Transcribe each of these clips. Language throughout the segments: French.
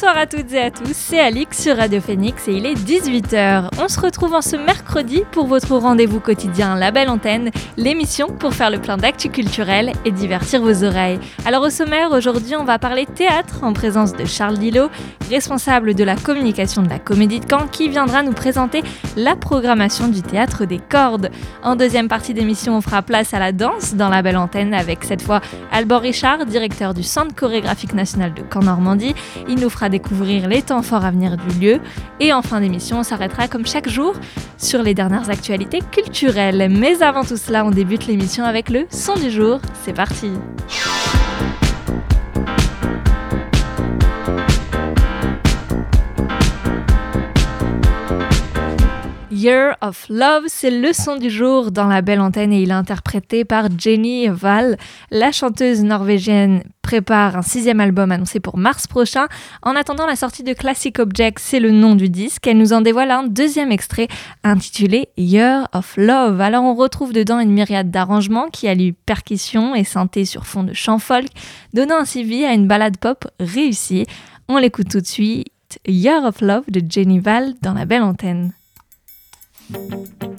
Bonsoir à toutes et à tous, c'est Alix sur Radio Phoenix et il est 18h. On se retrouve en ce mercredi pour votre rendez-vous quotidien La Belle Antenne, l'émission pour faire le plein d'actu culturel et divertir vos oreilles. Alors au sommaire, aujourd'hui on va parler théâtre en présence de Charles Dillot, responsable de la communication de la Comédie de Caen, qui viendra nous présenter la programmation du théâtre des cordes. En deuxième partie d'émission, on fera place à la danse dans La Belle Antenne avec cette fois Albert Richard, directeur du Centre chorégraphique national de Caen-Normandie. Il nous fera découvrir les temps forts à venir du lieu. Et en fin d'émission, on s'arrêtera comme chaque jour sur les dernières actualités culturelles. Mais avant tout cela, on débute l'émission avec le son du jour. C'est parti! Year of Love, c'est le son du jour dans la belle antenne et il est interprété par Jenny Val. La chanteuse norvégienne prépare un sixième album annoncé pour mars prochain. En attendant la sortie de Classic Object, c'est le nom du disque. Elle nous en dévoile un deuxième extrait intitulé Year of Love. Alors on retrouve dedans une myriade d'arrangements qui allient percussion et synthé sur fond de chant folk, donnant ainsi vie à une balade pop réussie. On l'écoute tout de suite. Year of Love de Jenny Val dans la belle antenne. Thank you.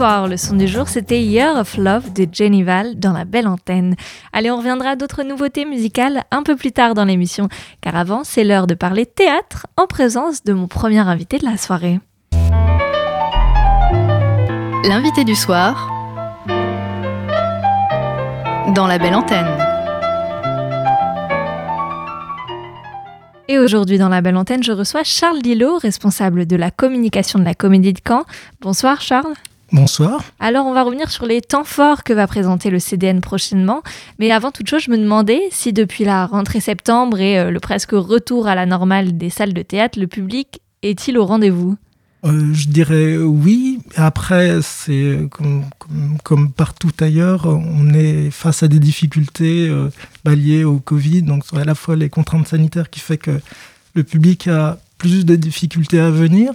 Soir, le son du jour, c'était Year of Love de Jenny Val dans la belle antenne. Allez, on reviendra à d'autres nouveautés musicales un peu plus tard dans l'émission, car avant, c'est l'heure de parler théâtre en présence de mon premier invité de la soirée. L'invité du soir dans la belle antenne. Et aujourd'hui, dans la belle antenne, je reçois Charles Dillot, responsable de la communication de la Comédie de Caen. Bonsoir Charles. Bonsoir. Alors, on va revenir sur les temps forts que va présenter le CDN prochainement. Mais avant toute chose, je me demandais si depuis la rentrée septembre et euh, le presque retour à la normale des salles de théâtre, le public est-il au rendez-vous? Euh, je dirais oui. Après, c'est comme, comme- comme partout ailleurs, on est face à des difficultés euh, bah, liées au Covid. Donc, à la fois les contraintes sanitaires qui fait que le public a plus de difficultés à venir.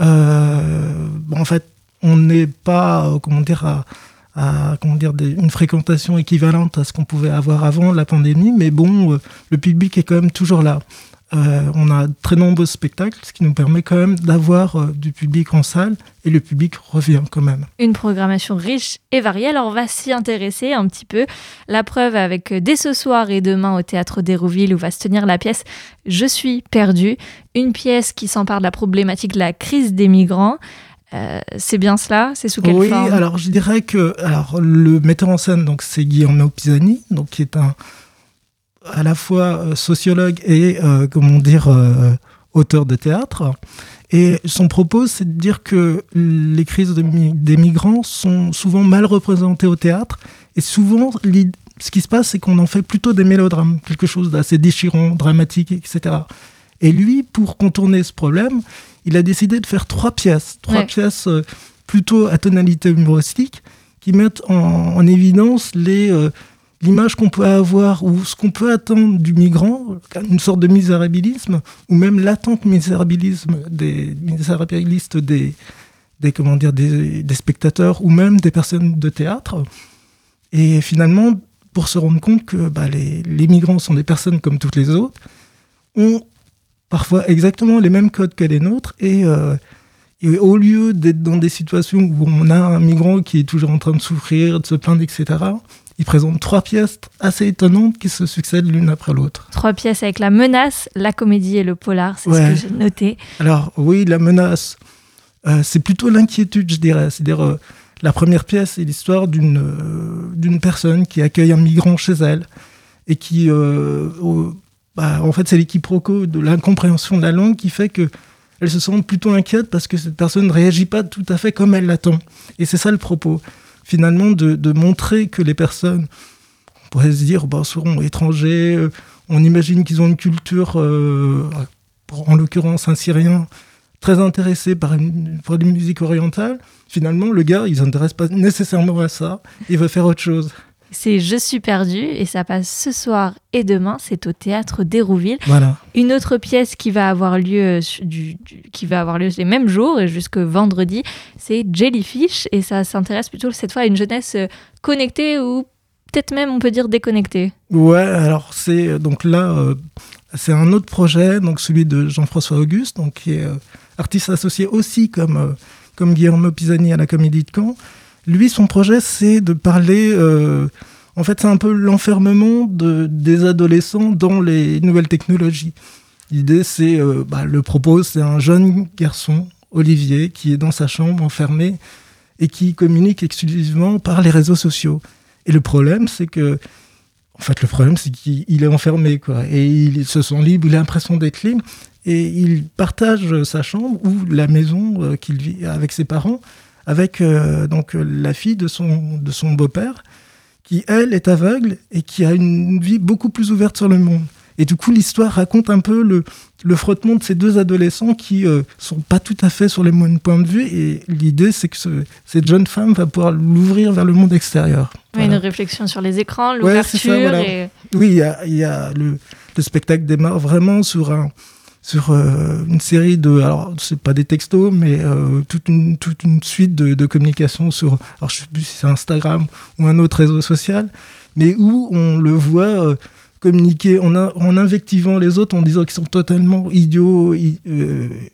Euh, en fait, on n'est pas, euh, comment dire, à, comment dire, une fréquentation équivalente à ce qu'on pouvait avoir avant la pandémie. Mais bon, euh, le public est quand même toujours là. Euh, on a très nombreux spectacles, ce qui nous permet quand même d'avoir du public en salle et le public revient quand même. Une programmation riche et variée. Alors, on va s'y intéresser un petit peu. La preuve avec dès ce soir et demain au théâtre d'Hérouville où va se tenir la pièce Je suis perdu. Une pièce qui s'empare de la problématique de la crise des migrants. Euh, c'est bien cela? C'est sous quelle oui, forme? alors je dirais que alors le metteur en scène donc c'est Guillermo Pisani, donc qui est un à la fois euh, sociologue et euh, comment dire auteur de théâtre. Et son propos, c'est de dire que les crises de mi- des migrants sont souvent mal représentées au théâtre. Et souvent, ce qui se passe, c'est qu'on en fait plutôt des mélodrames, quelque chose d'assez déchirant, dramatique, etc. Et lui, pour contourner ce problème, il a décidé de faire trois pièces, trois Ouais. pièces euh, plutôt à tonalité humoristique, qui mettent en, en évidence les euh, l'image qu'on peut avoir ou ce qu'on peut attendre du migrant, une sorte de misérabilisme, ou même l'attente misérabilisme des misérabilistes des, des comment dire des, des spectateurs ou même des personnes de théâtre. Et finalement, pour se rendre compte que bah, les, les migrants sont des personnes comme toutes les autres, ont parfois exactement les mêmes codes que les nôtres et euh, et au lieu d'être dans des situations où on a un migrant qui est toujours en train de souffrir, de se plaindre, etc., il présente trois pièces assez étonnantes qui se succèdent l'une après l'autre. Trois pièces avec la menace, la comédie et le polar, c'est Ouais. ce que j'ai noté. Alors oui, la menace, euh, c'est plutôt l'inquiétude, je dirais. C'est-à-dire, euh, la première pièce, c'est l'histoire d'une euh, d'une personne qui accueille un migrant chez elle et qui, au- bah, en fait, c'est les quiproquos de l'incompréhension de la langue qui fait que se sent plutôt inquiète parce que cette personne ne réagit pas tout à fait comme elle l'attend. Et c'est ça le propos, finalement, de, montrer que les personnes, on pourrait se dire, bah, seront étrangers, euh, on imagine qu'ils ont une culture, euh, en l'occurrence un Syrien, très intéressé par une, par une musique orientale. Finalement, le gars, il s'intéresse pas nécessairement à ça, il veut faire autre chose. C'est Je suis perdu et ça passe ce soir et demain. C'est au théâtre d'Hérouville. Voilà. Une autre pièce qui va avoir lieu, euh, su- du, du- qui va avoir lieu les mêmes jours et jusque vendredi, c'est Jellyfish et ça s'intéresse plutôt cette fois à une jeunesse euh, connectée ou peut-être même on peut dire déconnectée. Ouais, alors c'est donc là, euh, c'est un autre projet, donc celui de Jean-François Auguste, donc qui est euh, artiste associé aussi comme euh, comme Guillermo Pisani à la Comédie de Caen. Lui, son projet, c'est de parler. euh, en fait, c'est un peu l'enfermement de, des adolescents dans les nouvelles technologies. L'idée, c'est euh, bah, le propos, c'est un jeune garçon, Olivier, qui est dans sa chambre enfermé et qui communique exclusivement par les réseaux sociaux. Et le problème, c'est que en fait, le problème, c'est qu'il il est enfermé, quoi. Et il se sent libre, il a l'impression d'être libre. Et il partage sa chambre ou la maison euh, qu'il vit avec ses parents, avec euh, donc euh, la fille de son, de son beau-père, qui, elle, est aveugle et qui a une vie beaucoup plus ouverte sur le monde. Et du coup, l'histoire raconte un peu le, le frottement de ces deux adolescents qui euh, sont pas tout à fait sur les mêmes points de vue. Et l'idée, c'est que ce- cette jeune femme va pouvoir l'ouvrir vers le monde extérieur. Ouais, Voilà. Une réflexion sur les écrans, Ouais, l'ouverture voilà. et Oui, il y a, il y a le, le spectacle démarre vraiment sur un sur euh, une série de alors c'est pas des textos mais euh, toute une toute une suite de, de communication sur alors je sais plus si c'est Instagram ou un autre réseau social mais où on le voit euh, communiquer en, en invectivant les autres, en disant qu'ils sont totalement idiots,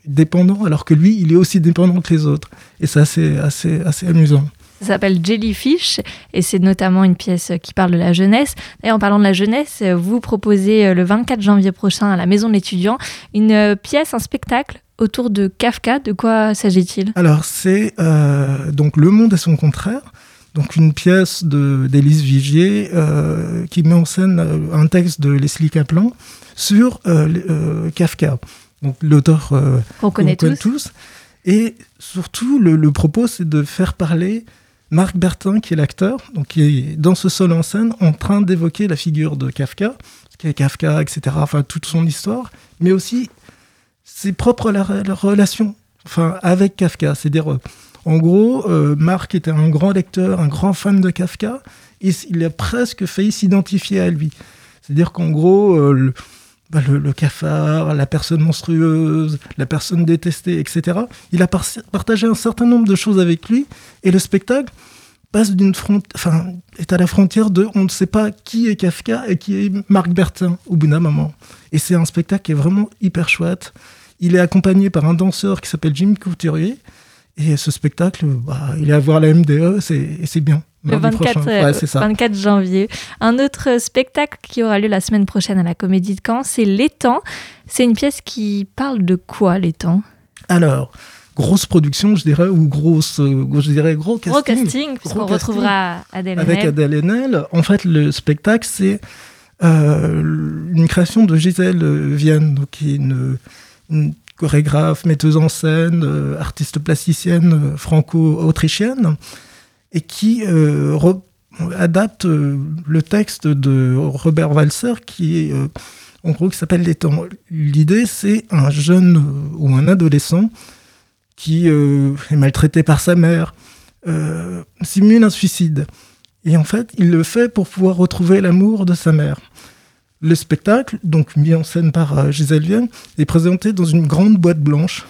dépendants, alors que lui, il est aussi dépendant que les autres. Et ça, c'est assez, assez amusant. Ça s'appelle Jellyfish et c'est notamment une pièce qui parle de la jeunesse. D'ailleurs, en parlant de la jeunesse, vous proposez euh, le 24 janvier prochain à la Maison de l'étudiant une euh, pièce, un spectacle autour de Kafka. De quoi s'agit-il? Alors, c'est euh, donc Le Monde et son contraire. Donc, une pièce d'Élise Vigier euh, qui met en scène un texte de Leslie Kaplan sur euh, Kafka. Donc, l'auteur Qu'on connaît qu'on tous. Et surtout, le, le propos, c'est de faire parler Marc Bertin, qui est l'acteur, donc qui est dans ce seul en scène, en train d'évoquer la figure de Kafka, ce qu'est Kafka, etc., enfin, toute son histoire, mais aussi ses propres la- la relations enfin, avec Kafka. C'est-à-dire, euh, en gros, euh, Marc était un grand lecteur, un grand fan de Kafka, et il a presque failli s'identifier à lui. C'est-à-dire qu'en gros, euh, bah, le, le cafard, la personne monstrueuse, la personne détestée, etc. Il a par- partagé un certain nombre de choses avec lui, et le spectacle passe d'une enfin, est à la frontière de on ne sait pas qui est Kafka et qui est Marc Bertin au bout d'un moment. Et c'est un spectacle qui est vraiment hyper chouette. Il est accompagné par un danseur qui s'appelle Jim Couturier. Et ce spectacle, bah, il est à voir la MDE, c'est bien. Le Mardi 24, prochain. euh, Ouais, c'est ça. 24 janvier. Un autre spectacle qui aura lieu la semaine prochaine à la Comédie de Caen, c'est L'étang. C'est une pièce qui parle de quoi, L'étang Alors, grosse production, je dirais, ou grosse, euh, je dirais gros casting. Gros casting, puisqu'on retrouvera Adèle Avec. Adèle Haenel. En fait, le spectacle, c'est euh, une création de Gisèle euh, Vienne, donc, qui est une, une chorégraphe, metteuse en scène, euh, artiste plasticienne euh, franco-autrichienne, et qui euh, adapte euh, le texte de Robert Walser, qui euh, en gros, s'appelle Les temps. L'idée, c'est un jeune ou un adolescent qui est maltraité par sa mère, simule un suicide. Et en fait, il le fait pour pouvoir retrouver l'amour de sa mère. Le spectacle, donc mis en scène par Gisèle Vienne, est présenté dans une grande boîte blanche.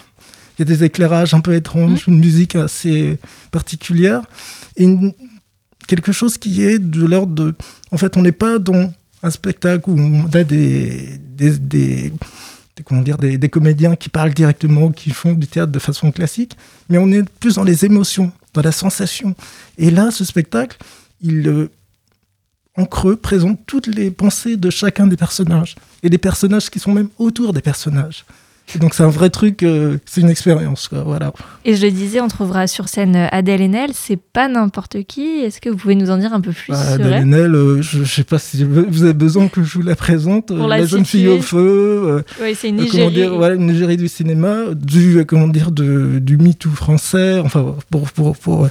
Il y a des éclairages un peu étranges, une musique assez particulière, et une- quelque chose qui est de l'ordre de... En fait, on n'est pas dans un spectacle où on a des, des, des- des- comment dire, des, des comédiens qui parlent directement, qui font du théâtre de façon classique, mais on est plus dans les émotions, dans la sensation. Et là, ce spectacle, il, euh, en creux, présente toutes les pensées de chacun des personnages, et des personnages qui sont même autour des personnages. Donc c'est un vrai truc, euh, c'est une expérience, quoi, voilà. Et je le disais, on trouvera sur scène euh, Adèle Haenel. C'est pas n'importe qui. Est-ce que vous pouvez nous en dire un peu plus Bah, sur Adèle Haenel, euh, je, je sais pas si vous avez besoin que je vous la présente. Pour euh, la la jeune fille au feu, euh, Oui, c'est une Nigérie. dire, voilà, une Nigérie du cinéma, du, comment dire, de, du MeToo français. Enfin, pour, pour, pour, pour,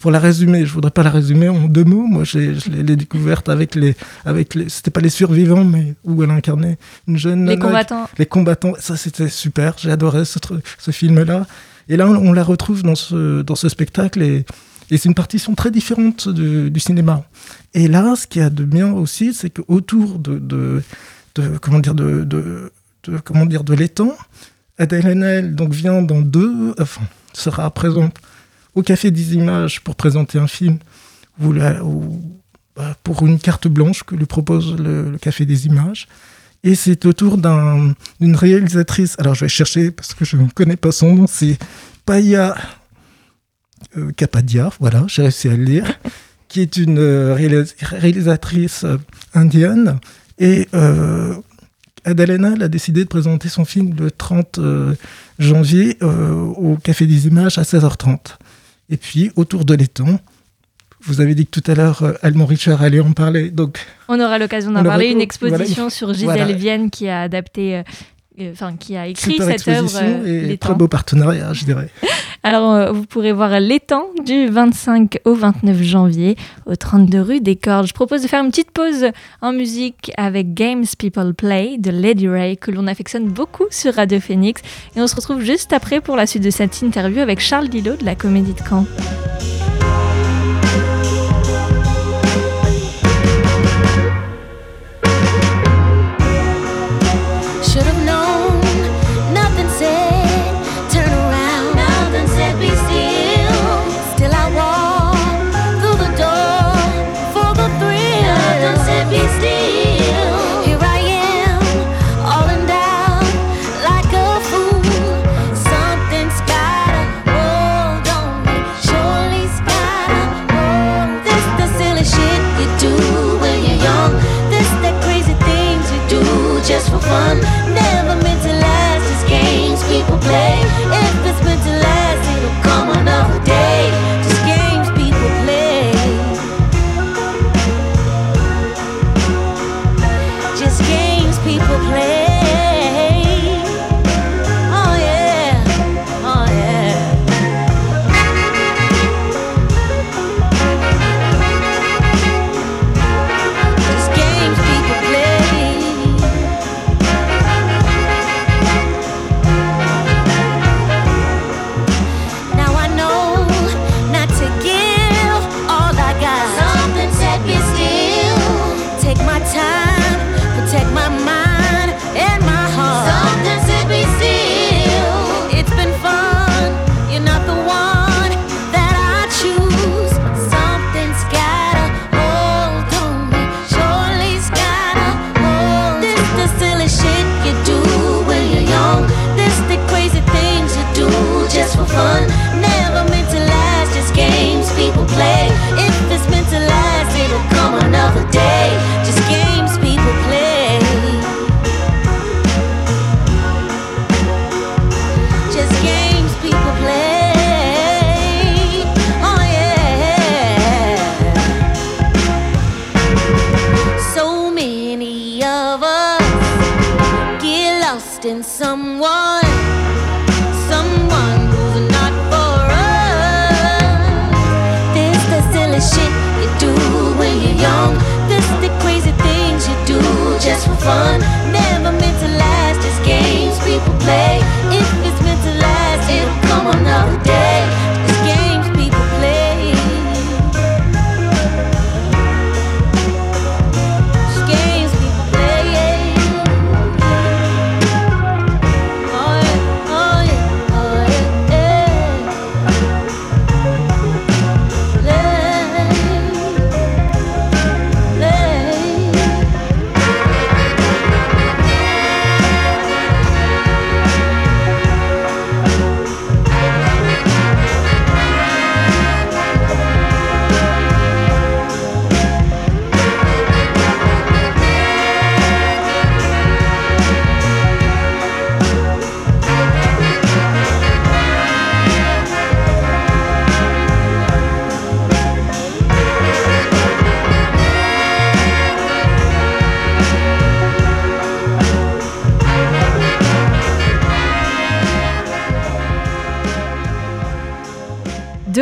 pour la résumer, je voudrais pas la résumer en deux mots. Moi, je l'ai, découverte avec les, avec les, c'était pas les survivants, mais où elle incarnait une jeune Les combattants. les combattants, ça c'était super, j'ai adoré ce, ce film-là. Et là, on, on la retrouve dans ce, dans ce spectacle et, et c'est une partition très différente du, du cinéma. Et là, ce qu'il y a de bien aussi, c'est qu'autour de, de, de, comment dire, de, de, de- comment dire, de l'étang, Adèle Haenel donc vient dans deux, enfin, sera présente au Café des Images pour présenter un film où, bah, pour une carte blanche que lui propose le, Café des Images. Et c'est autour d'un- d'une réalisatrice. Alors, je vais chercher parce que je ne connais pas son nom. C'est Paya euh, Kapadia. Voilà, j'ai réussi à le lire. qui est une euh, réalis- réalisatrice euh, indienne. Et euh, Haenel a décidé de présenter son film le 30 euh, janvier euh, au Café des Images à 16h30. Et puis, autour de l'étang, vous avez dit que tout à l'heure, euh, Almond Richard allait en parler. Donc, On aura l'occasion On d'en parler. Une voilà. exposition sur Gisèle Voilà. Vienne qui a adapté. Euh, Enfin, qui a écrit super cette œuvre, euh, et L'étang. très beau partenariat, je dirais. Alors, euh, vous pourrez voir l'étang du 25 au 29 janvier au 32 rue des Cordes. Je propose de faire une petite pause en musique avec Games People Play de Lady Ray que l'on affectionne beaucoup sur Radio Phoenix. Et on se retrouve juste après pour la suite de cette interview avec Charles Dillot de la Comédie de Caen.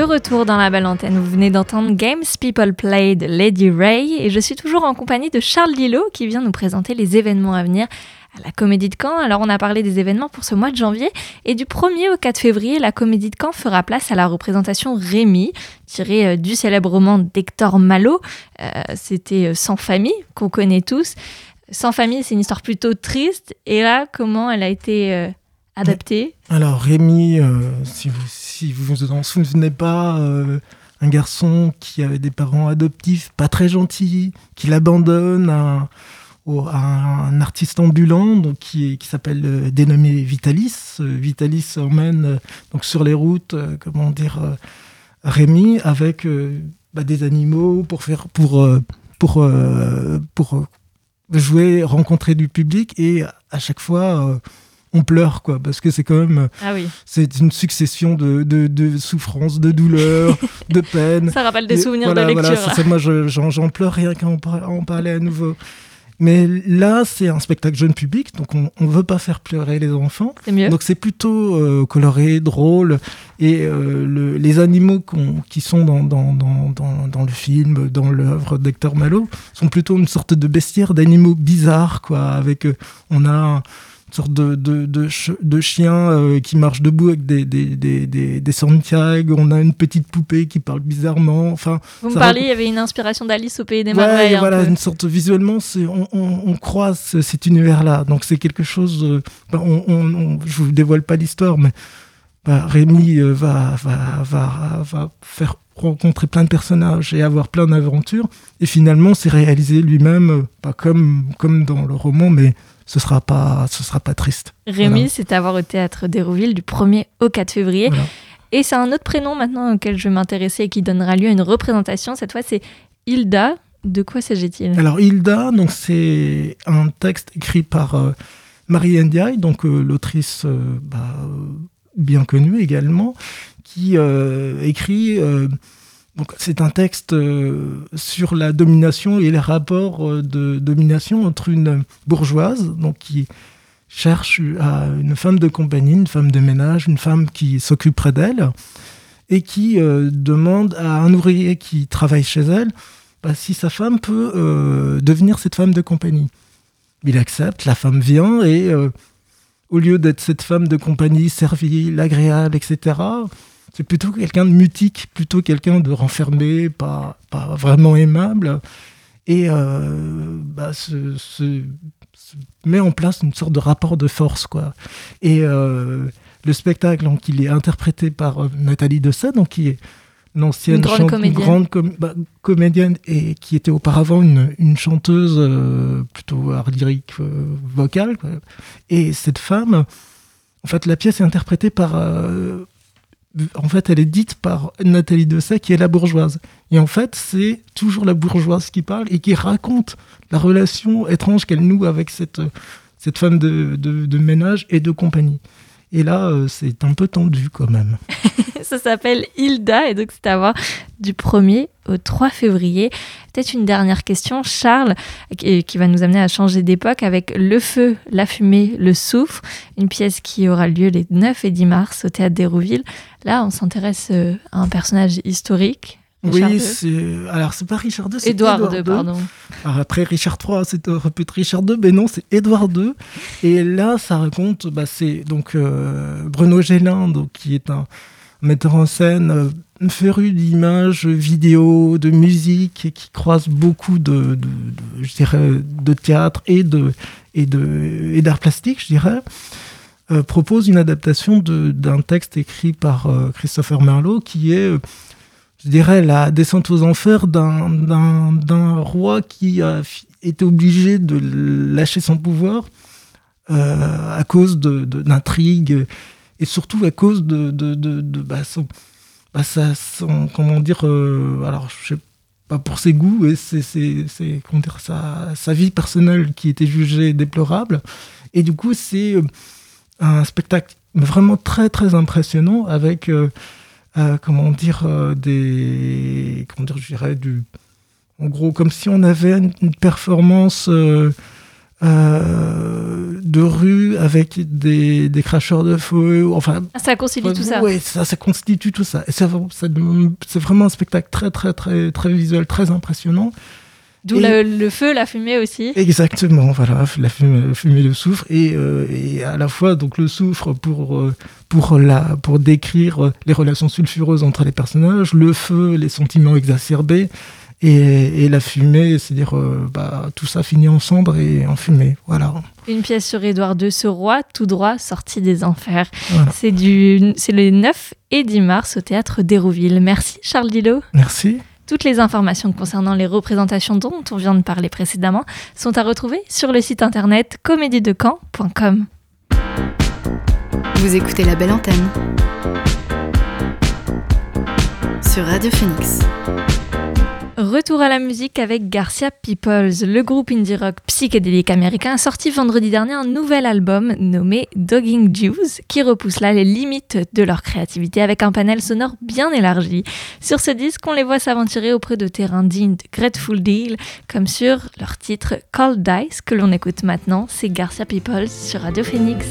De retour dans la belle antenne, vous venez d'entendre Games People Play de Lady Ray et je suis toujours en compagnie de Charles Lillo qui vient nous présenter les événements à venir à la Comédie de Caen. Alors on a parlé des événements pour ce mois de janvier et du 1er au 4 février, la Comédie de Caen fera place à la représentation Rémi, tirée euh, du célèbre roman d'Hector Malot. Euh, C'était euh, Sans famille qu'on connaît tous. Sans famille, c'est une histoire plutôt triste et là, comment elle a été euh, adaptée? Alors Rémi, euh, si vous si vous en souvenez pas, euh, un garçon qui avait des parents adoptifs pas très gentils, qui l'abandonne à, un artiste ambulant donc qui, s'appelle euh, dénommé Vitalis. Vitalis emmène donc sur les routes, comment dire, Rémi avec bah, des animaux pour faire pour pour pour jouer, rencontrer du public et à chaque fois on pleure quoi parce que c'est quand même Ah oui, c'est une succession de, de, de souffrances, de douleurs, de peines. ça rappelle des souvenirs voilà, de lecture. voilà, ça, moi, je- j'en pleure rien qu'à en, par- en parler à nouveau. Mais là, c'est un spectacle jeune public, donc on ne veut pas faire pleurer les enfants. c'est mieux. Donc c'est plutôt euh, coloré, drôle. Et euh, le- les animaux qui sont dans, dans, dans, dans, le film, dans l'œuvre d'Hector Malot, sont plutôt une sorte de bestiaire d'animaux bizarres. Quoi, avec, euh, on a sorte de, de, de, ch- de chien euh, qui marche debout avec des, des, des, des, des Santiago. On a une petite poupée qui parle bizarrement. Enfin, Vous me ça parliez, il y avait une inspiration d'Alice au Pays des Ouais, Merveilles. voilà, une sorte visuellement, on, on, on croise ce- cet univers-là. Donc c'est quelque chose. euh, on, on- je vous dévoile pas l'histoire, mais bah, Rémi euh, va, va, va, va faire rencontrer plein de personnages et avoir plein d'aventures. Et finalement, c'est réalisé lui-même, euh, pas comme, comme dans le roman, mais ce sera pas, ce sera pas triste. Rémi, Voilà. c'est à voir au théâtre d'Hérouville du 1er au 4 février. Voilà. Et c'est un autre prénom maintenant auquel je vais m'intéresser et qui donnera lieu à une représentation. Cette fois, c'est Hilda. De quoi s'agit-il? Alors Hilda, donc c'est un texte écrit par euh, Marie Ndiaye, donc euh, l'autrice euh, bah, bien connue également, qui euh, écrit. euh, donc c'est un texte euh, sur la domination et les rapports de domination entre une bourgeoise, donc qui cherche à une femme de compagnie, une femme de ménage, une femme qui s'occuperait d'elle, et qui demande à un ouvrier qui travaille chez elle bah, si sa femme peut devenir cette femme de compagnie. Il accepte, la femme vient et au lieu d'être cette femme de compagnie servile, agréable, etc., c'est plutôt quelqu'un de mutique, plutôt quelqu'un de renfermé, pas, pas vraiment aimable, et euh, bah, se, met en place une sorte de rapport de force. Quoi. Et euh, le spectacle, donc, il est interprété par euh, Nathalie Dessay, donc, qui est l'ancienne Une grande chante- comédienne. grande com- bah, comédienne et qui était auparavant une, une chanteuse euh, plutôt art lyrique euh, vocale. quoi. Et cette femme, en fait, la pièce est interprétée par euh, en fait, elle est dite par Nathalie Dessay, qui est la bourgeoise. Et en fait, c'est toujours la bourgeoise qui parle et qui raconte la relation étrange qu'elle noue avec cette, cette femme de, de, de ménage et de compagnie. Et là, c'est un peu tendu quand même. Ça s'appelle Hilda et donc c'est à voir du 1er au 3 février. Peut-être une dernière question, Charles, qui qui va nous amener à changer d'époque avec Le Feu, la fumée, le soufre, une pièce qui aura lieu les 9 et 10 mars au théâtre d'Hérouville. Là, on s'intéresse euh, à un personnage historique. Richard. Oui, c'est. Alors, c'est pas Richard II, c'est Édouard II, II. pardon. Alors après Richard III, c'est être Richard II, mais non, c'est Édouard II. Et là, ça raconte, bah, c'est donc euh, Bruno Gélin, donc qui est un metteur en scène euh, féru d'images, vidéo, de musique, qui croise beaucoup de, je dirais, de théâtre et de et de et d'art plastique, je dirais. euh, propose une adaptation d'un texte écrit par euh, Christopher Merlot qui est je dirais, la descente aux enfers d'un- roi qui a été obligé de lâcher son pouvoir à cause d'intrigues et surtout à cause de, de, de, de- bah, son, bah, sa- son- comment dire, euh, alors je sais pas pour ses goûts et c'est comment dire, sa, sa vie personnelle qui était jugée déplorable. Et du coup, c'est euh, un spectacle vraiment très très impressionnant avec euh, euh, comment dire euh, des comment dire je dirais du en gros comme si on avait une, une performance euh, de rue avec des, des cracheurs de feu enfin. Ah, ça constitue tout ça. ouais, ça ça constitue tout ça. Et c'est vraiment un spectacle très très très très visuel très impressionnant. D'où le, le feu, la fumée aussi. Exactement, voilà, la fumée, fumée le soufre. Et, euh, et à la fois donc le soufre pour euh, pour la pour décrire les relations sulfureuses entre les personnages, le feu, les sentiments exacerbés et, et la fumée, c'est-à-dire euh, bah, tout ça finit en cendres et en fumée, voilà. Une pièce sur Édouard II, ce roi tout droit sorti des enfers. Voilà. C'est du, c'est le 9 et 10 mars au théâtre d'Hérouville. Merci Charles Dillot. Merci. Toutes les informations concernant les représentations dont on vient de parler précédemment sont à retrouver sur le site internet comédiedecamp.com. Vous écoutez la belle antenne sur Radio Phoenix. Retour à la musique avec Garcia Peoples. Le groupe indie rock psychédélique américain a sorti vendredi dernier un nouvel album nommé Dogging Jews qui repousse là les limites de leur créativité avec un panel sonore bien élargi. Sur ce disque, on les voit s'aventurer auprès de terrains dignes Grateful Deal comme sur leur titre Cold Dice que l'on écoute maintenant. C'est Garcia Peoples sur Radio Phoenix.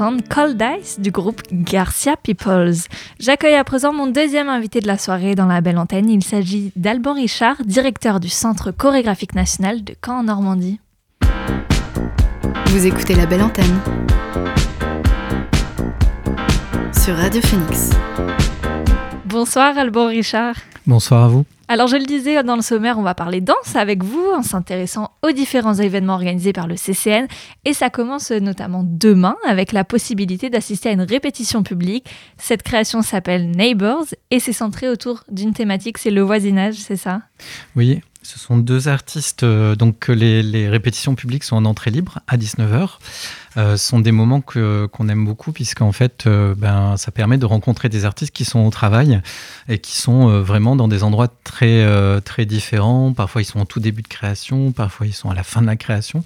Vous venez d'entendre Cold Ice du groupe Garcia Peoples. J'accueille à présent mon deuxième invité de la soirée dans la belle antenne. Il s'agit d'Alban Richard, directeur du Centre chorégraphique national de Caen en Normandie. Vous écoutez la belle antenne sur Radio Phoenix. Bonsoir Alban Richard. Bonsoir à vous. Alors je le disais dans le sommaire, on va parler danse avec vous en s'intéressant aux différents événements organisés par le CCN et ça commence notamment demain avec la possibilité d'assister à une répétition publique. Cette création s'appelle Neighbors et c'est centré autour d'une thématique, c'est le voisinage, c'est ça? Oui, ce sont deux artistes. euh, donc les, les répétitions publiques sont en entrée libre à 19h. Euh, ce sont des moments qu'on aime beaucoup puisqu'en fait, euh, ben, ça permet de rencontrer des artistes qui sont au travail et qui sont euh, vraiment dans des endroits très, très différents. Parfois, ils sont en tout début de création, parfois, ils sont à la fin de la création.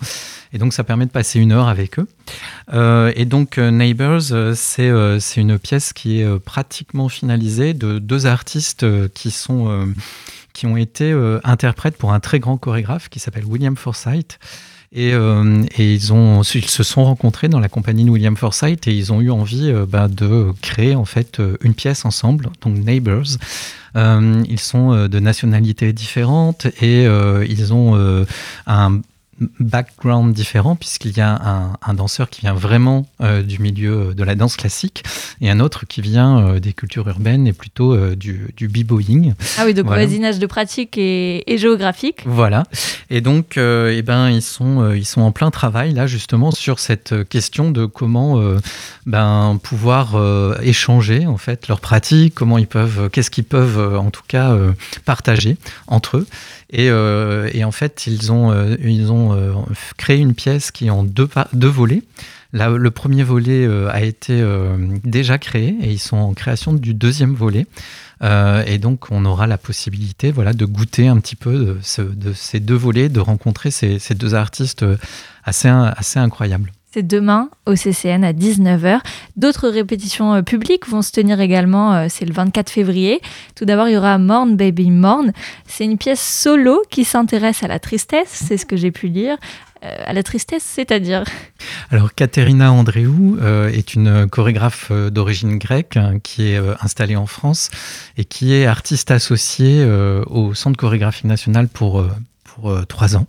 Et donc, ça permet de passer une heure avec eux. Et donc, Neighbors, c'est une pièce qui est pratiquement finalisée de deux artistes qui sont... qui ont été euh, interprètes pour un très grand chorégraphe qui s'appelle William Forsythe. Et, euh, ils, se sont rencontrés dans la compagnie de William Forsythe et ils ont eu envie euh, bah, de créer en fait une pièce ensemble, donc Neighbors. Ils sont de nationalités différentes et ils ont un background différent puisqu'il y a un, un danseur qui vient vraiment euh, du milieu de la danse classique et un autre qui vient euh, des cultures urbaines et plutôt euh, du, du b-boying. Ah oui, donc Voilà. voisinage de pratique et, et géographique. Voilà. Et donc, euh, eh ben, ils sont, euh, ils sont en plein travail là justement sur cette euh, question de comment euh, ben, pouvoir euh, échanger en fait leurs pratiques, comment ils peuvent, qu'est-ce qu'ils peuvent euh, en tout cas euh, partager entre eux. Et, euh, et en fait, ils ont, euh, ils ont euh, créé une pièce qui est en deux, deux volets. Là, le premier volet euh, a été déjà créé et ils sont en création du deuxième volet. Et donc, on aura la possibilité voilà, de goûter un petit peu de, de ces deux volets, de rencontrer ces, ces deux artistes assez, assez incroyables. C'est demain au CCN à 19h. D'autres répétitions euh, publiques vont se tenir également, euh, c'est le 24 février. Tout d'abord, il y aura Morn Baby Morn. C'est une pièce solo qui s'intéresse à la tristesse, c'est ce que j'ai pu lire. Euh, à la tristesse, c'est-à-dire? Alors, Katerina Andréou est une chorégraphe d'origine grecque hein, qui est installée en France et qui est artiste associée au Centre chorégraphique national pour, pour trois ans.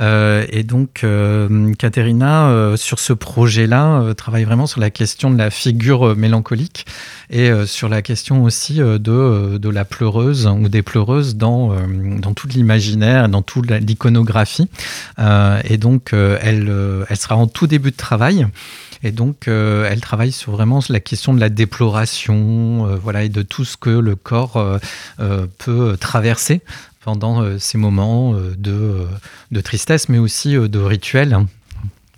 Euh, et donc, euh, Katerina, euh, sur ce projet-là, euh, travaille vraiment sur la question de la figure mélancolique et sur la question aussi de, de la pleureuse ou des pleureuses dans, dans tout l'imaginaire, dans toute l'iconographie. Et donc, elle, elle sera en tout début de travail. Et donc, euh, elle travaille sur vraiment la question de la déploration, euh, voilà, et de tout ce que le corps euh, peut traverser pendant ces moments de, de tristesse, mais aussi de rituel.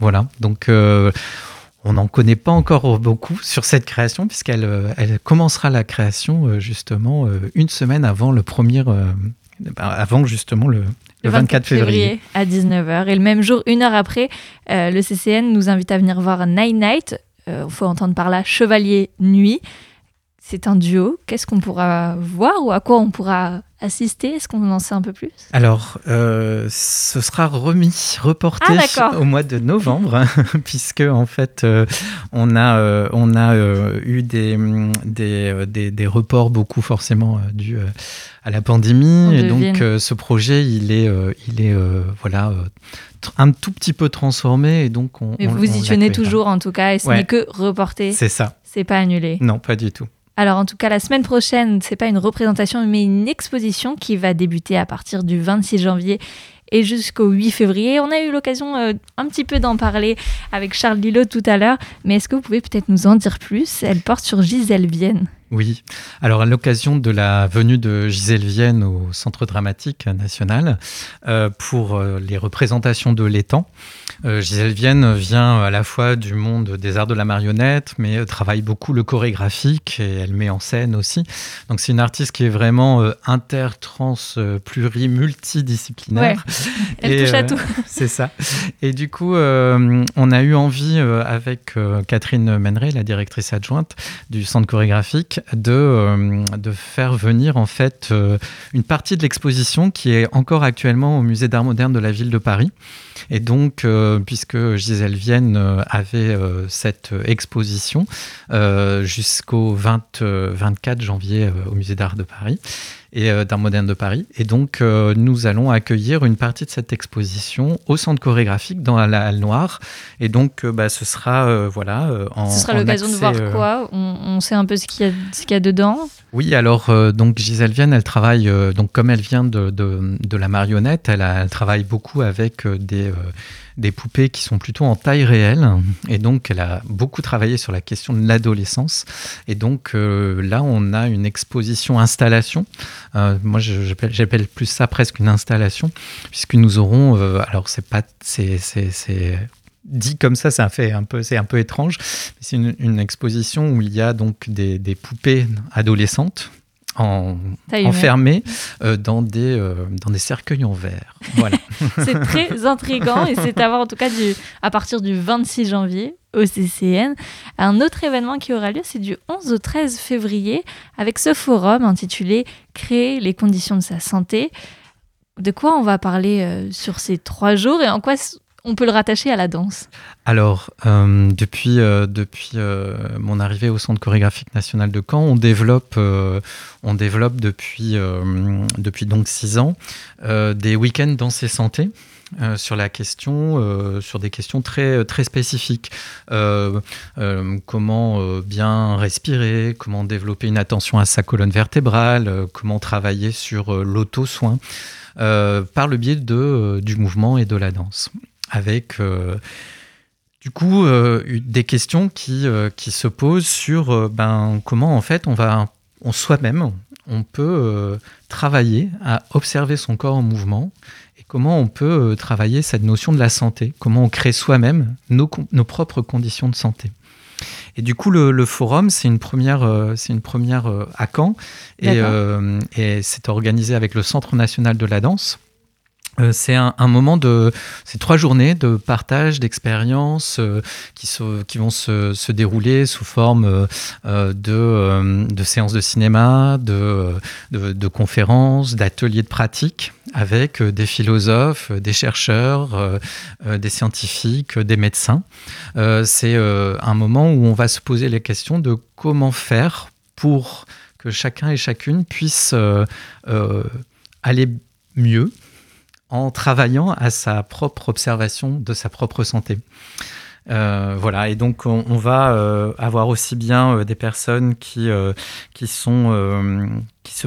Voilà, donc on n'en connaît pas encore beaucoup sur cette création, puisqu'elle elle commencera la création justement une semaine avant le premier, bah, avant justement le, le 24 février. à 19h. Et le même jour, une heure après, euh, le CCN nous invite à venir voir Night Night. Il faut entendre par là Chevalier Nuit. C'est un duo. Qu'est-ce qu'on pourra voir ou à quoi on pourra assister? Est-ce qu'on en sait un peu plus? Alors, euh, ce sera remis, reporté Ah, au mois de novembre, puisque en fait, euh, on a, euh, on a eu des, hum, des, des, des reports, beaucoup forcément dus à la pandémie. On Et devine. donc, ce projet, il est, il est voilà, un tout petit peu transformé. Et donc, on, Mais on- vous y on tenez l'accueillera. toujours en tout cas, et ce Ouais. n'est que reporté, C'est ça. c'est pas annulé. Non, pas du tout. Alors en tout cas, la semaine prochaine, c'est pas une représentation, mais une exposition qui va débuter à partir du 26 janvier et jusqu'au 8 février. On a eu l'occasion euh, un petit peu d'en parler avec Charles Lillo tout à l'heure, mais est-ce que vous pouvez peut-être nous en dire plus? Elle porte sur Gisèle Vienne. Oui. Alors, à l'occasion de la venue de Gisèle Vienne au Centre dramatique national euh, pour euh, les représentations de l'étang, euh, Gisèle Vienne vient à la fois du monde des arts de la marionnette, mais travaille beaucoup le chorégraphique et elle met en scène aussi. Donc, c'est une artiste qui est vraiment inter, trans, euh, pluri, multidisciplinaire. Elle Et, touche à tout. C'est ça. Et du coup, on a eu envie, avec Catherine Meneret, la directrice adjointe du centre chorégraphique, de, euh, de faire venir en fait euh, une partie de l'exposition qui est encore actuellement au musée d'art moderne de la ville de Paris. Et donc, euh, puisque Gisèle Vienne euh, avait euh, cette exposition jusqu'au 20, euh, 24 janvier au musée d'art de Paris et d'art moderne de Paris. Et donc, euh, nous allons accueillir une partie de cette exposition au centre chorégraphique dans la Halle Noire. Et donc, euh, bah, ce sera euh, voilà en Ce sera l'occasion de voir quoi? On, on sait un peu ce qu'il y a, ce qu'il y a dedans? oui, alors donc Gisèle Vienne, elle travaille donc comme elle vient de, de, de la marionnette, elle, a- elle travaille beaucoup avec des euh, des poupées qui sont plutôt en taille réelle et donc elle a beaucoup travaillé sur la question de l'adolescence et donc euh, là on a une exposition installation. Euh, moi j'appelle plus ça presque une installation puisque nous aurons alors c'est pas c'est dit comme ça, ça fait un peu, c'est un peu étrange. C'est une, exposition où il y a donc des poupées adolescentes en, enfermées euh, dans, des, euh, dans des cercueils en verre. Voilà. C'est très intriguant et c'est à voir en tout cas du, à partir du 26 janvier au CCN. Un autre événement qui aura lieu, c'est du 11 au 13 février avec ce forum intitulé Créer les conditions de sa santé. De quoi on va parler euh, sur ces trois jours et en quoi on peut le rattacher à la danse Alors, euh, depuis, euh, euh, mon arrivée au Centre chorégraphique national de Caen, on développe, depuis, depuis donc six ans des week-ends danse et santé. sur la question, sur des questions très très spécifiques. Comment bien respirer, comment développer une attention à sa colonne vertébrale, comment travailler sur l'auto-soin par le biais du mouvement et de la danse. Avec euh, du coup euh, eu- des questions qui, euh, qui se posent sur ben, comment en fait on va on soi-même on peut travailler à observer son corps en mouvement et comment on peut travailler cette notion de la santé, comment on crée soi-même nos, nos propres conditions de santé. Et du coup, le, le forum, c'est une première, euh, c'est une première euh, à Caen, et, euh, et c'est organisé avec le Centre national de la danse. Euh, c'est un, moment de, c'est trois journées de partage d'expériences euh, qui, vont se, dérouler sous forme euh, de, séances de cinéma, de, de, conférences, d'ateliers de pratique avec des philosophes, des chercheurs, des scientifiques, des médecins. C'est un moment où on va se poser les questions de comment faire pour que chacun et chacune puisse aller mieux en travaillant à sa propre observation de sa propre santé. Euh, voilà, et donc on, va euh, avoir aussi bien euh, des personnes qui, se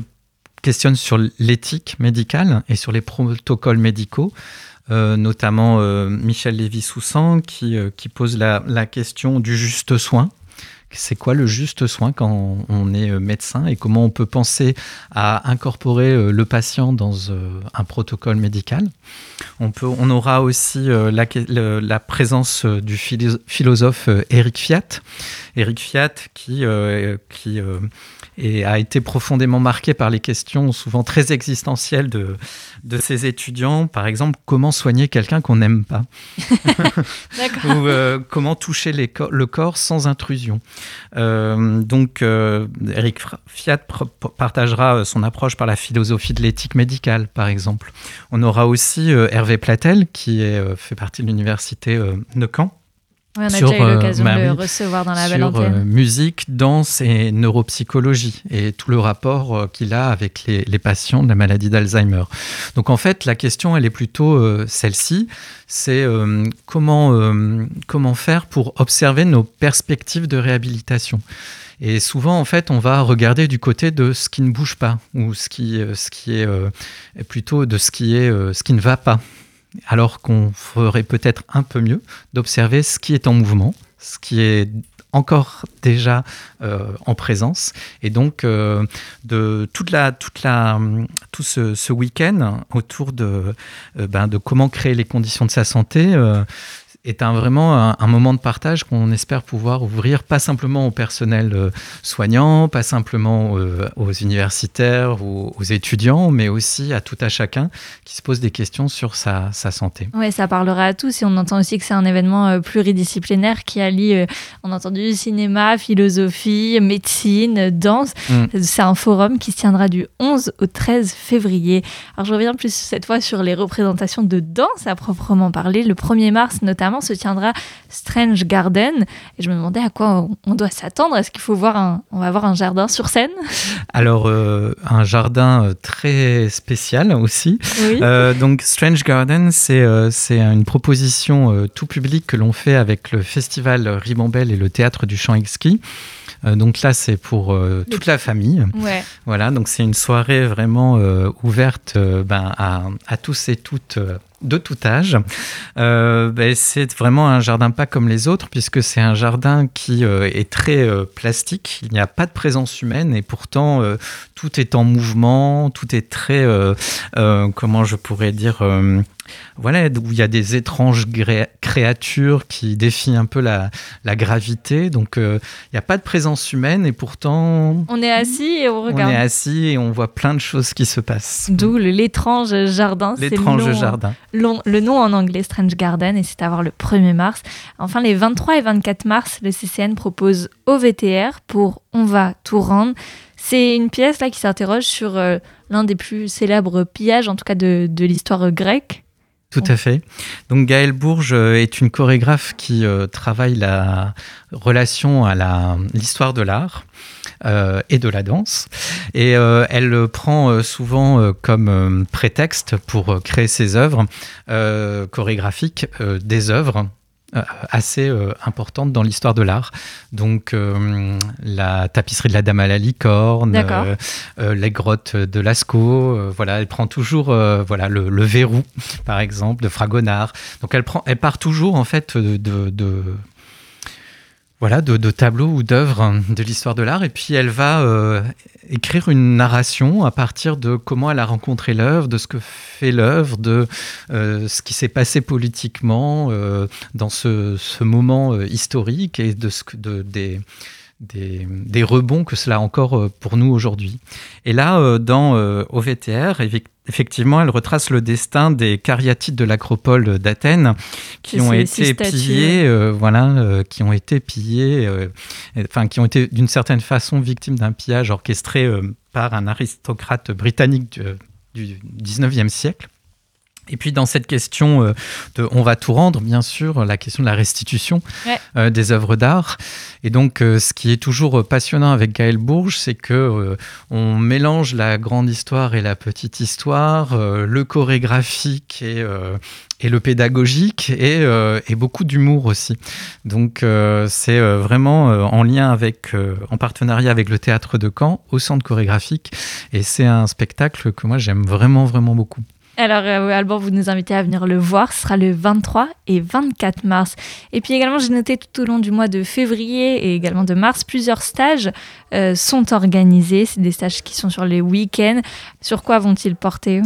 questionnent sur l'éthique médicale et sur les protocoles médicaux, notamment Michel Lévy-Soussan, qui, pose la question du juste soin. C'est quoi le juste soin quand on est euh, médecin et comment on peut penser à incorporer euh, le patient dans euh, un protocole médical? On, peut, on aura aussi la, présence du philo- philosophe Eric Fiat. Eric Fiat qui, et a été profondément marqué par les questions souvent très existentielles de, de ses étudiants. Par exemple, comment soigner quelqu'un qu'on n'aime pas? Ou euh, comment toucher les co- le corps sans intrusion? Euh, donc, euh, Eric Fiat partagera euh, son approche par la philosophie de l'éthique médicale, par exemple. On aura aussi Hervé Platel, qui est, fait partie de l'université euh, on a Sur, déjà eu euh, l'occasion bah de le recevoir dans la sur euh, musique, danse et neuropsychologie et tout le rapport euh, qu'il a avec les, les patients de la maladie d'Alzheimer. Donc en fait, la question, elle est plutôt euh, celle-ci, c'est euh, comment, euh, comment faire pour observer nos perspectives de réhabilitation. Et souvent, en fait, on va regarder du côté de ce qui ne bouge pas ou ce qui, ce qui est plutôt de ce qui, est, ce qui ne va pas. Alors qu'on ferait peut-être un peu mieux d'observer ce qui est en mouvement, ce qui est encore déjà euh, en présence. Et donc, euh, de toute la, toute la, tout ce, week-end autour de, euh, ben, de comment créer les conditions de sa santé est un, vraiment un, un moment de partage qu'on espère pouvoir ouvrir, pas simplement au personnel euh, soignant, pas simplement euh, aux universitaires ou aux étudiants, mais aussi à tout à chacun qui se pose des questions sur sa, sa santé. Ouais, ça parlera à tous et on entend aussi que c'est un événement euh, pluridisciplinaire qui allie, on a entendu cinéma, philosophie, médecine, danse. Mm. C'est un forum qui se tiendra du 11 au 13 février. Alors je reviens plus cette fois sur les représentations de danse à proprement parler. Le 1er mars notamment se tiendra Strange Garden et je me demandais à quoi on- doit s'attendre. Est-ce qu'il faut voir un, on va voir un jardin sur scène? Alors, euh, un jardin euh, très spécial aussi. Oui. Euh, donc, Strange Garden, c'est euh, une proposition tout public que l'on fait avec le festival Ribambelle et le théâtre du Champ Exquis. Donc là, c'est pour euh, toute la famille. Ouais. Voilà, donc c'est une soirée vraiment euh, ouverte euh, ben, à, à tous et toutes de tout âge. Euh, ben, c'est vraiment un jardin pas comme les autres, puisque c'est un jardin qui euh, est très euh, plastique. Il n'y a pas de présence humaine et pourtant tout est en mouvement, tout est très, comment je pourrais dire, voilà, où il y a des étranges créatures qui défient un peu la, la gravité. Donc euh, il n'y a pas de présence humaine et pourtant On est assis et on regarde. on est assis et on voit plein de choses qui se passent. D'où l'étrange jardin. L'étrange jardin. long- le nom en anglais Strange Garden et c'est à voir le 1er mars. Enfin, les 23 et 24 mars, le CCN propose OVTR pour On va tout rendre. C'est une pièce là qui s'interroge sur euh, l'un des plus célèbres pillages, en tout cas de, de l'histoire grecque. Tout à fait. Donc Gaëlle Bourges euh, est une chorégraphe qui euh, travaille la relation à l'histoire de l'art euh, et de la danse. Et elle prend souvent comme prétexte pour créer ses œuvres chorégraphiques des œuvres assez euh, importantes dans l'histoire de l'art. Donc euh, la tapisserie de la Dame à la licorne, euh, euh, les grottes de Lascaux. euh, voilà, elle prend toujours euh, voilà le, le verrou, par exemple, de Fragonard. Donc elle prend, elle part toujours en fait de, de, de- voilà, de, tableaux ou d'œuvres de l'histoire de l'art, et puis elle va euh, écrire une narration à partir de comment elle a rencontré l'œuvre, de ce que fait l'œuvre, de euh, ce qui s'est passé politiquement euh, dans ce, moment historique et de ce de, des, des, des rebonds que cela a encore euh, pour nous aujourd'hui. Et là, euh, dans euh, OVTR, effectivement, elle retrace le destin des cariatides de l'acropole d'Athènes qui ont été pillés, euh, voilà, euh, qui ont été pillés, euh, enfin, qui ont été d'une certaine façon victimes d'un pillage orchestré par un aristocrate britannique du, du 19e siècle. Et puis dans cette question euh, de on va tout rendre, bien sûr, la question de la restitution Ouais. euh, des œuvres d'art. Et donc euh, ce qui est toujours passionnant avec Gaël Bourges, c'est que euh, on mélange la grande histoire et la petite histoire, euh, le chorégraphique et, euh, et le pédagogique, et, et beaucoup d'humour aussi. Donc c'est vraiment en lien avec, en partenariat avec le théâtre de Caen, au centre chorégraphique. Et c'est un spectacle que moi j'aime vraiment, vraiment beaucoup. Alors, euh, Alban, vous nous invitez à venir le voir. Ce sera le 23 et 24 mars. Et puis également, j'ai noté tout au long du mois de février et également de mars, plusieurs stages euh, sont organisés. C'est des stages qui sont sur les week-ends. Sur quoi vont-ils porter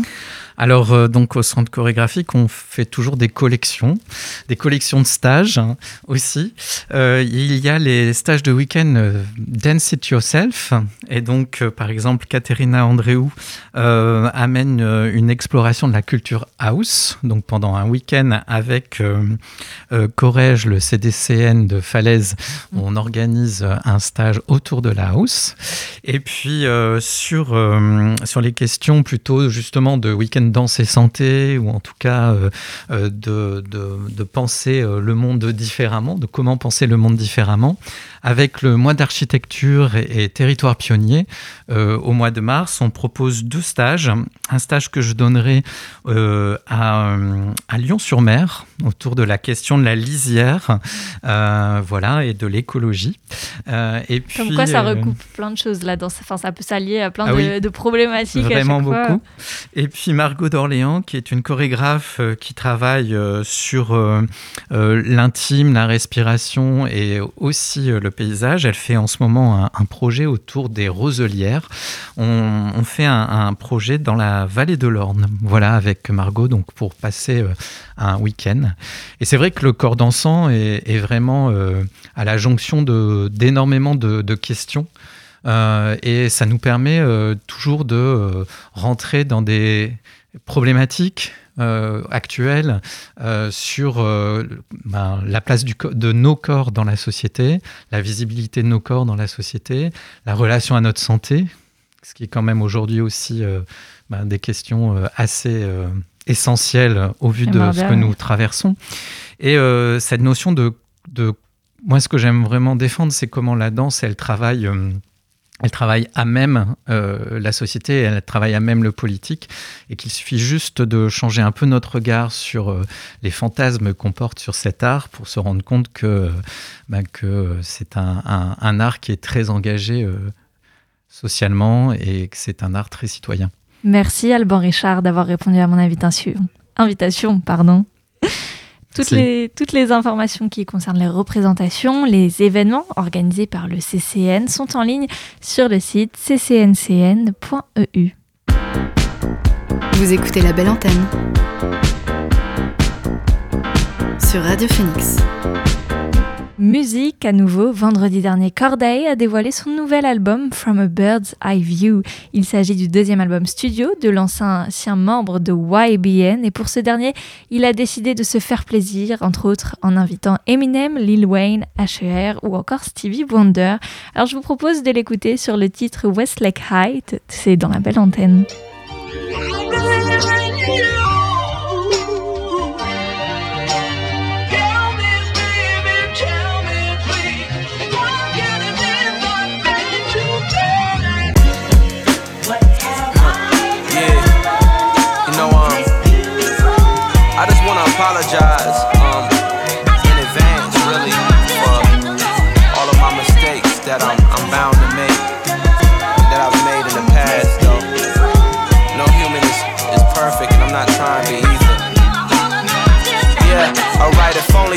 Alors, euh, donc au centre chorégraphique, on fait toujours des collections, des collections de stages hein, aussi. Euh, il y a les stages de week-end euh, Dance It Yourself. Et donc, par exemple, Katerina Andréou euh, amène une exploration de la culture house, donc pendant un week-end avec Corrège, le CDCN de Falaise, on organise un stage autour de la house. Et puis sur, sur les questions plutôt justement de week-end danse et santé, ou en tout cas euh, euh, de, de, de penser euh, le monde différemment, de comment penser le monde différemment, avec le mois d'architecture et, et territoire pionnier, euh, au mois de mars, on propose deux stages. Un stage que je donnerai euh, à, à Lyon-sur-Mer, autour de la question de la lisière, voilà, et de l'écologie. Et puis, Comme quoi, ça recoupe plein de choses là. Dans, enfin, ça peut s'allier à plein Ah de, oui. de problématiques. à Vraiment fois. beaucoup. Et puis Margot d'Orléans, qui est une chorégraphe euh, qui travaille euh, sur euh, l'intime, la respiration et aussi le paysage. Elle fait en ce moment un, projet autour des roselières. On, fait un, projet dans la vallée de l'Orne, voilà, avec Margot, donc pour passer un week-end. Et c'est vrai que le corps dansant est, vraiment à la jonction d'énormément de, questions. Et ça nous permet toujours de rentrer dans des problématiques euh, actuelles euh, sur euh, ben, la place du de nos corps dans la société, la visibilité de nos corps dans la société, la relation à notre santé, ce qui est quand même aujourd'hui aussi euh, ben, des questions assez essentielles au vu de ce que nous traversons. Et cette notion de, de moi, ce que j'aime vraiment défendre, c'est comment la danse, elle travaille, elle travaille à même euh, la société, elle travaille à même le politique, et qu'il suffit juste de changer un peu notre regard sur euh, les fantasmes qu'on porte sur cet art pour se rendre compte que, bah, que c'est un, un- un art qui est très engagé euh, socialement et que c'est un art très citoyen. Merci Alban Richard d'avoir répondu à mon invitation. Invitation, pardon. Toutes Merci. les, toutes les informations qui concernent les représentations, les événements organisés par le CCN sont en ligne sur le site ccncn.eu. Vous écoutez la belle antenne sur Radio Phoenix. Musique à nouveau, vendredi dernier, Corday a dévoilé son nouvel album From a Bird's Eye View. Il s'agit du deuxième album studio de l'ancien ancien membre de YBN et pour ce dernier, il a décidé de se faire plaisir, entre autres en invitant Eminem, Lil Wayne, H.E.R. ou encore Stevie Wonder. Alors je vous propose de l'écouter sur le titre Westlake Height, c'est dans la belle antenne. Apologize,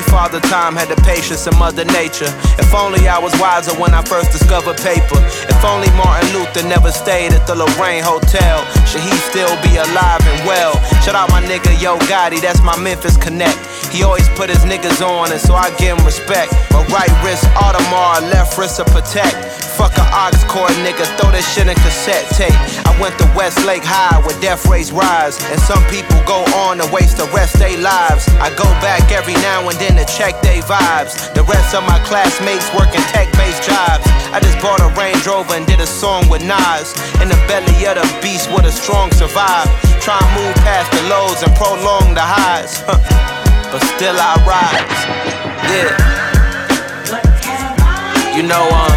Father Time had the patience of Mother Nature. If only I was wiser when I first discovered paper. If only Martin Luther never stayed at the Lorraine Hotel. Should he still be alive and well? Shout out my nigga Yo Gotti, that's my Memphis Connect. He always put his niggas on, and so I give him respect. My right wrist Audemars, left wrist a protect. Fuck a ox cord nigga, throw that shit in cassette tape. I went to Westlake High where death rates rise, and some people go on to waste the rest they lives. I go back every now and then to check they vibes. The rest of my classmates working tech-based jobs. I just bought a Range Rover and did a song with Nas. In the belly of the beast where the strong survive. Try and move past the lows and prolong the highs. but still I rise. Yeah. You know, um,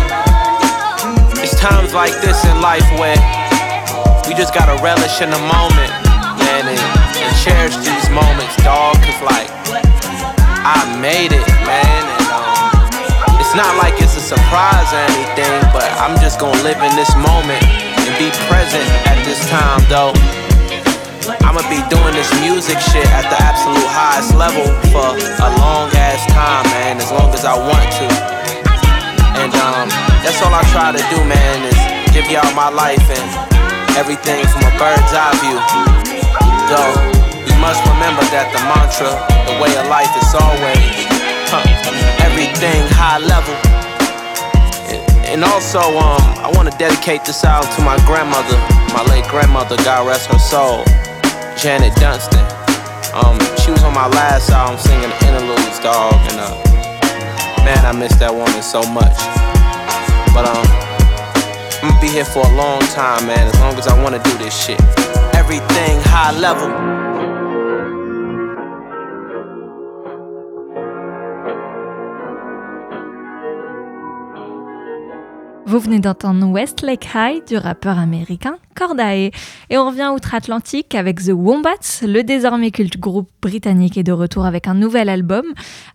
it's times like this in life where we just gotta relish in the moment, man, and, and cherish these moments, dog. Cause like, I made it, man, and um, it's not like it's a surprise or anything, but I'm just gonna live in this moment and be present at this time, though. I'm I'ma be doing this music shit at the absolute highest level for a long ass time, man, as long as I want to. And um, that's all I try to do, man, is give y'all my life and everything from a bird's eye view. Though, you must remember that the mantra, the way of life is always huh, everything high level. And also, um, I want to dedicate this album to my grandmother, my late grandmother, God rest her soul, Janet Dunstan. Um, she was on my last album singing interludes, dog, and uh, man, I miss that woman so much. But um, I'm gonna be here for a long time, man, as long as I wanna do this shit. Everything high level. Vous venez d'entendre Westlake High du rappeur américain Cordae. Et on revient outre-Atlantique avec The Wombats. Le désormais culte groupe britannique est de retour avec un nouvel album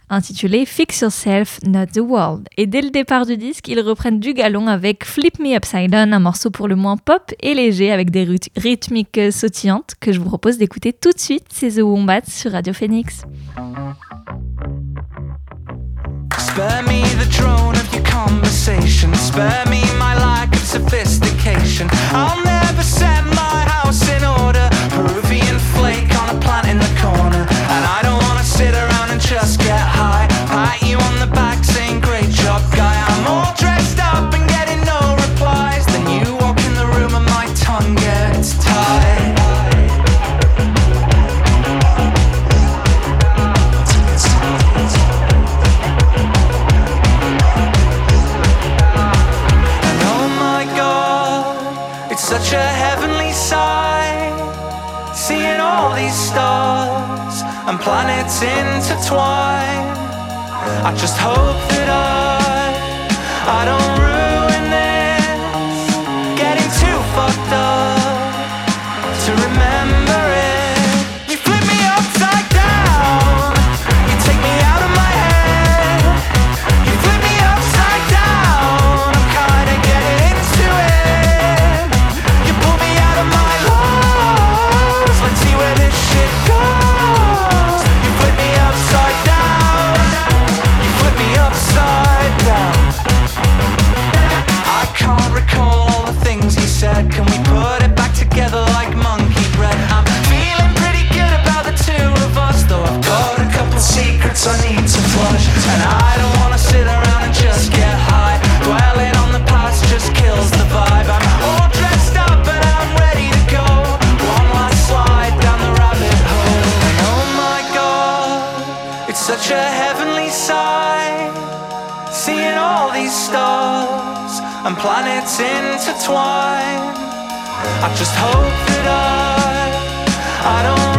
intitulé Fix Yourself, Not the World. Et dès le départ du disque, ils reprennent du galon avec Flip Me Upside Down, un morceau pour le moins pop et léger avec des rythmiques sautillantes que je vous propose d'écouter tout de suite. C'est The Wombats sur Radio Phoenix. Spare me the of conversation. Spare me my lack of sophistication. I'll never set my house in order. Peruvian intertwine. I just hope that I, I don't such a heavenly sight. Seeing all these stars and planets intertwine. I just hope that I, I don't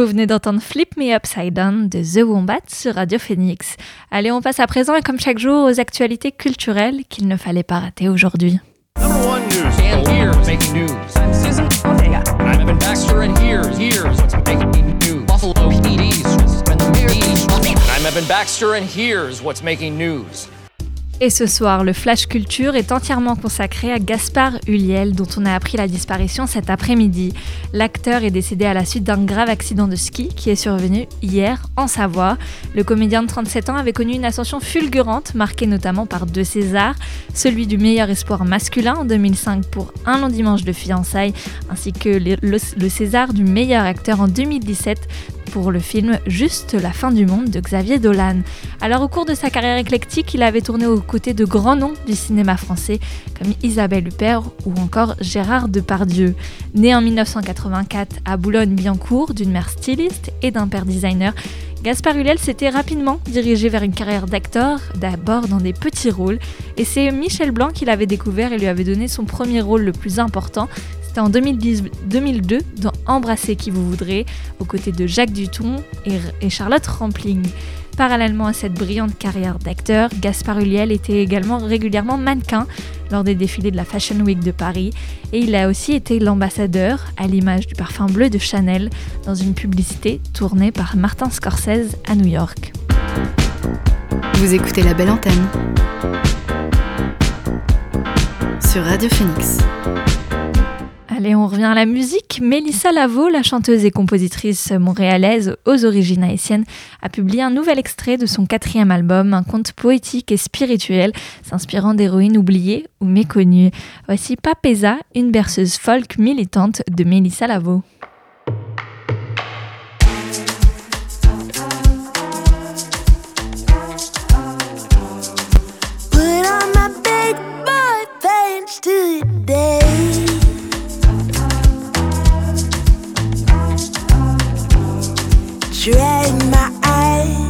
Vous venez d'entendre Flip Me Upside Down de The Wombat sur Radio Phoenix. Allez, on passe à présent et comme chaque jour aux actualités culturelles qu'il ne fallait pas rater aujourd'hui. Number one news. And here's making news. I'm Evan Baxter, and here's here's what's making news. Et ce soir, le Flash Culture est entièrement consacré à Gaspard Huliel, dont on a appris la disparition cet après-midi. L'acteur est décédé à la suite d'un grave accident de ski qui est survenu hier en Savoie. Le comédien de 37 ans avait connu une ascension fulgurante, marquée notamment par deux Césars, celui du meilleur espoir masculin en 2005 pour Un long dimanche de fiançailles, ainsi que le, César du meilleur acteur en 2017 pour le film Juste la fin du monde de Xavier Dolan. Alors au cours de sa carrière éclectique, il avait tourné aux côtés de grands noms du cinéma français comme Isabelle Huppert ou encore Gérard Depardieu. Né en 1984 à Boulogne-Billancourt d'une mère styliste et d'un père designer, Gaspard Ulel s'était rapidement dirigé vers une carrière d'acteur, d'abord dans des petits rôles, et c'est Michel Blanc qui l'avait découvert et lui avait donné son premier rôle le plus important, c'était en 2010, 2002 dans Embrasser qui vous voudrez, aux côtés de Jacques Duton et, Charlotte Rampling. Parallèlement à cette brillante carrière d'acteur, Gaspard Ulliel était également régulièrement mannequin lors des défilés de la Fashion Week de Paris et il a aussi été l'ambassadeur, à l'image du parfum bleu de Chanel, dans une publicité tournée par Martin Scorsese à New York. Vous écoutez la belle antenne sur Radio Phoenix. Allez, on revient à la musique. Mélissa Lavo, la chanteuse et compositrice montréalaise aux origines haïtiennes, a publié un nouvel extrait de son quatrième album, un conte poétique et spirituel s'inspirant d'héroïnes oubliées ou méconnues. Voici Papeza, une berceuse folk militante de Mélissa my drain my eyes.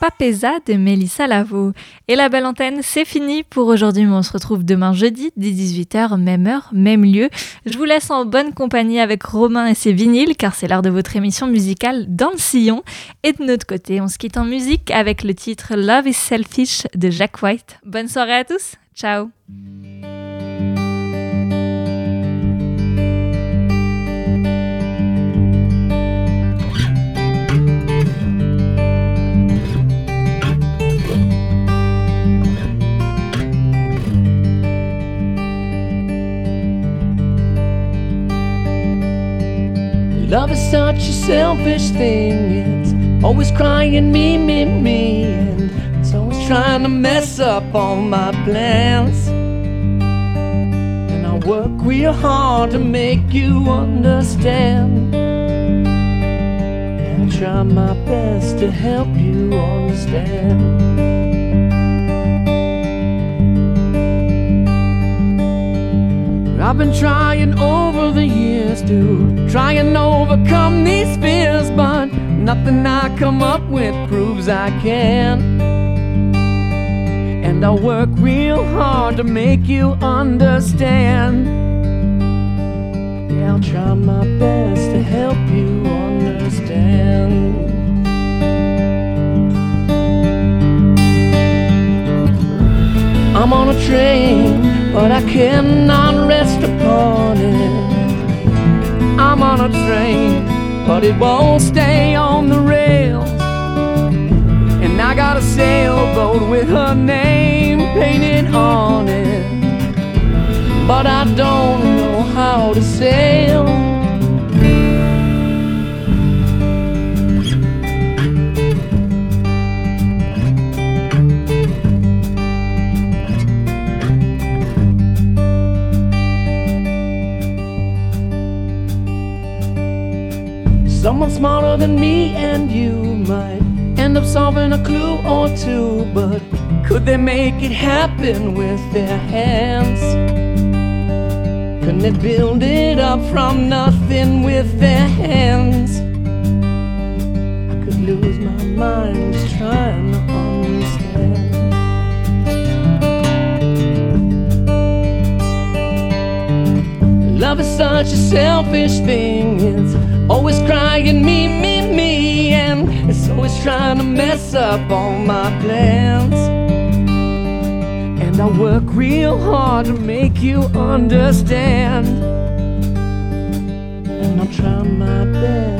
Papeza de Mélissa Lavo. Et la belle antenne, c'est fini pour aujourd'hui, mais on se retrouve demain jeudi, dès 18h, même heure, même lieu. Je vous laisse en bonne compagnie avec Romain et ses vinyles, car c'est l'heure de votre émission musicale dans le sillon. Et de notre côté, on se quitte en musique avec le titre Love is Selfish de Jack White. Bonne soirée à tous, ciao Love is such a selfish thing. It's always crying me, me, me. And it's always trying to mess up all my plans. And I work real hard to make you understand. And I try my best to help you understand. I've been trying over the years to try and overcome these fears, but nothing I come up with proves I can. And I work real hard to make you understand. Yeah, I'll try my best to help you understand. I'm on a train, but I cannot rest upon it. I'm on a train, but it won't stay on the rails. And I got a sailboat with her name painted on it. But I don't know how to sail. Someone smarter than me and you might end up solving a clue or two, but could they make it happen with their hands? Couldn't they build it up from nothing with their hands? I could lose my mind just trying to understand. Love is such a selfish thing. It's always crying me, me, me, and it's always trying to mess up all my plans. And I work real hard to make you understand. And I'll try my best